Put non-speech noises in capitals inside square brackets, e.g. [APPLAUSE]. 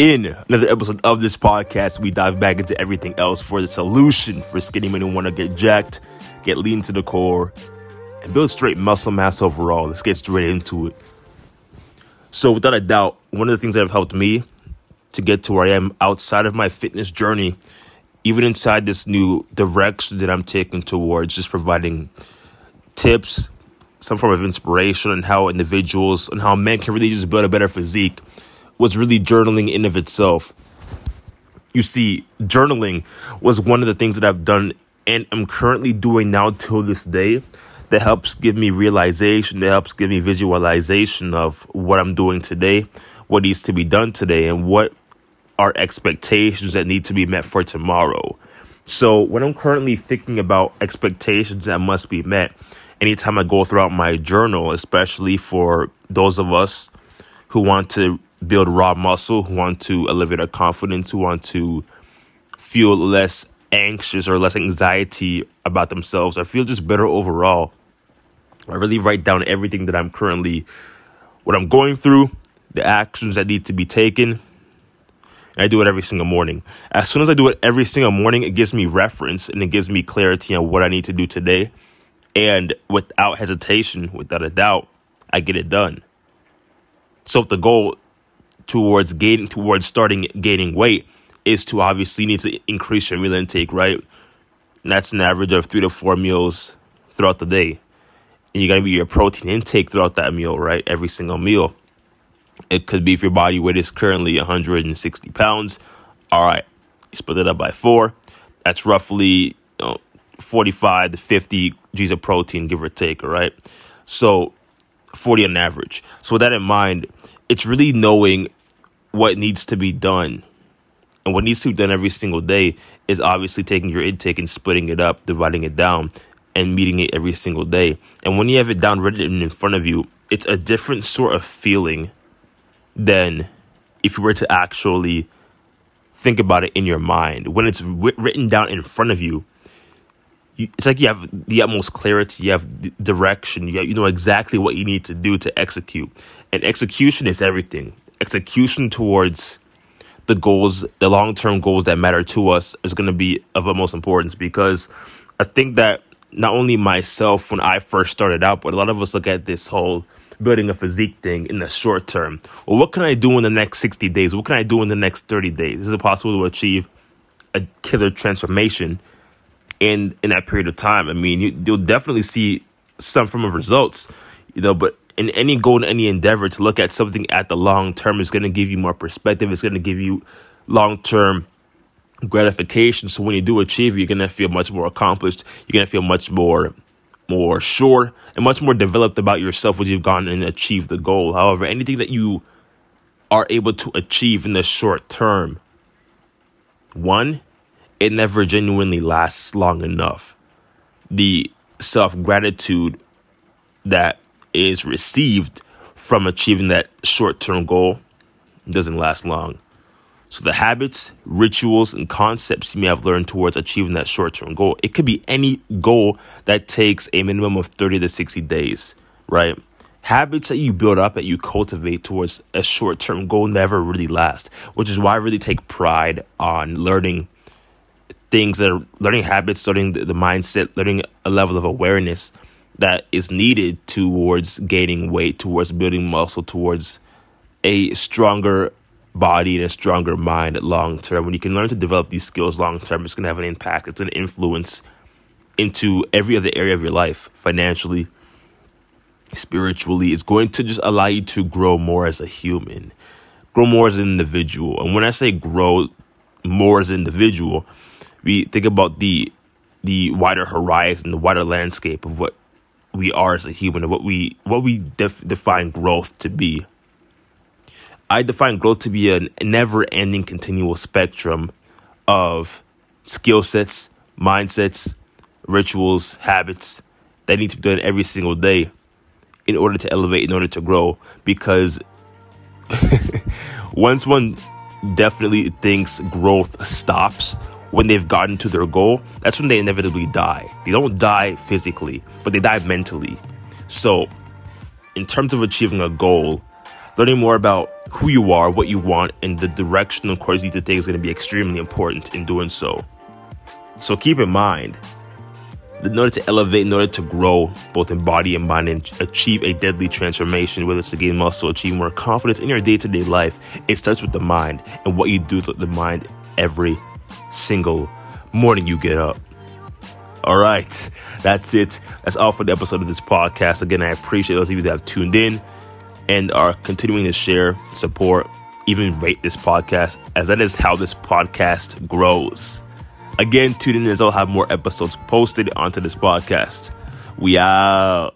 In another episode of this podcast, we dive back into everything else for the solution for skinny men who want to get jacked, get lean to the core, and build straight muscle mass overall. Let's get straight into it. So, without a doubt, one of the things that have helped me to get to where I am outside of my fitness journey, even inside this new direction that I'm taking towards just providing tips, some form of inspiration on how individuals and how men can really just build a better physique was really journaling in of itself. You see, journaling was one of the things that I've done and I'm currently doing now till this day that helps give me realization, that helps give me visualization of what I'm doing today, what needs to be done today, and what are expectations that need to be met for tomorrow. So when I'm currently thinking about expectations that must be met, anytime I go throughout my journal, especially for those of us who want to build raw muscle, who want to elevate their confidence, who want to feel less anxious or less anxiety about themselves, or feel just better overall. I really write down everything that I'm currently, what I'm going through, the actions that need to be taken. And I do it every single morning. As soon as I do it every single morning, it gives me reference and it gives me clarity on what I need to do today. And without hesitation, without a doubt, I get it done. So if the goal towards gaining towards starting gaining weight is to obviously need to increase your meal intake, right? And that's an average of three to four meals throughout the day. And you gotta be your protein intake throughout that meal, right? Every single meal. It could be if your body weight is currently 160 pounds. All right, split it up by four. That's roughly you know, 45 to 50 G's of protein, give or take, all right? So 40 on average. So with that in mind, it's really knowing what needs to be done. And what needs to be done every single day is obviously taking your intake and splitting it up, dividing it down, and meeting it every single day. And when you have it down written in front of you, it's a different sort of feeling than if you were to actually think about it in your mind. When it's written down in front of you, it's like you have the utmost clarity, you have direction, you, have, you know exactly what you need to do to execute. And execution is everything execution towards the goals, the long term goals that matter to us is going to be of utmost importance because I think that not only myself when I first started out, but a lot of us look at this whole building a physique thing in the short term. Well, what can I do in the next 60 days? What can I do in the next 30 days? Is it possible to achieve a killer transformation in in that period of time? I mean, you, you'll definitely see some form of results, you know, but in any goal, in any endeavor, to look at something at the long term is going to give you more perspective. It's going to give you long term gratification. So when you do achieve, you're going to feel much more accomplished. You're going to feel much more more sure and much more developed about yourself when you've gone and achieved the goal. However, anything that you are able to achieve in the short term, one, it never genuinely lasts long enough. The self gratitude that is received from achieving that short term goal doesn't last long. So, the habits, rituals, and concepts you may have learned towards achieving that short term goal, it could be any goal that takes a minimum of 30 to 60 days, right? Habits that you build up, that you cultivate towards a short term goal never really last, which is why I really take pride on learning things that are learning habits, learning the, the mindset, learning a level of awareness that is needed towards gaining weight, towards building muscle, towards a stronger body and a stronger mind long term. When you can learn to develop these skills long term, it's going to have an impact. It's to influence into every other area of your life, financially, spiritually. It's going to just allow you to grow more as a human, grow more as an individual. And when I say grow more as an individual, we think about the the wider horizon, the wider landscape of what we are as a human what we what we def- define growth to be. I define growth to be a never-ending continual spectrum of skill sets, mindsets, rituals, habits that need to be done every single day in order to elevate, in order to grow. Because [LAUGHS] once one definitely thinks growth stops, when they've gotten to their goal, that's when they inevitably die. They don't die physically, but they die mentally. So, in terms of achieving a goal, Learning more about who you are, what you want, and the direction, of course, you need to take is going to be extremely important in doing so. So keep in mind, in order to elevate, in order to grow both in body and mind and achieve a deadly transformation, whether it's to gain muscle, achieve more confidence in your day to day life, it starts with the mind and what you do with the mind every single morning you get up. All right, that's it. That's all for the episode of this podcast. Again, I appreciate those of you that have tuned in and are continuing to share, support, even rate this podcast, as that is how this podcast grows. Again, tune in as I'll have more episodes posted onto this podcast. We out.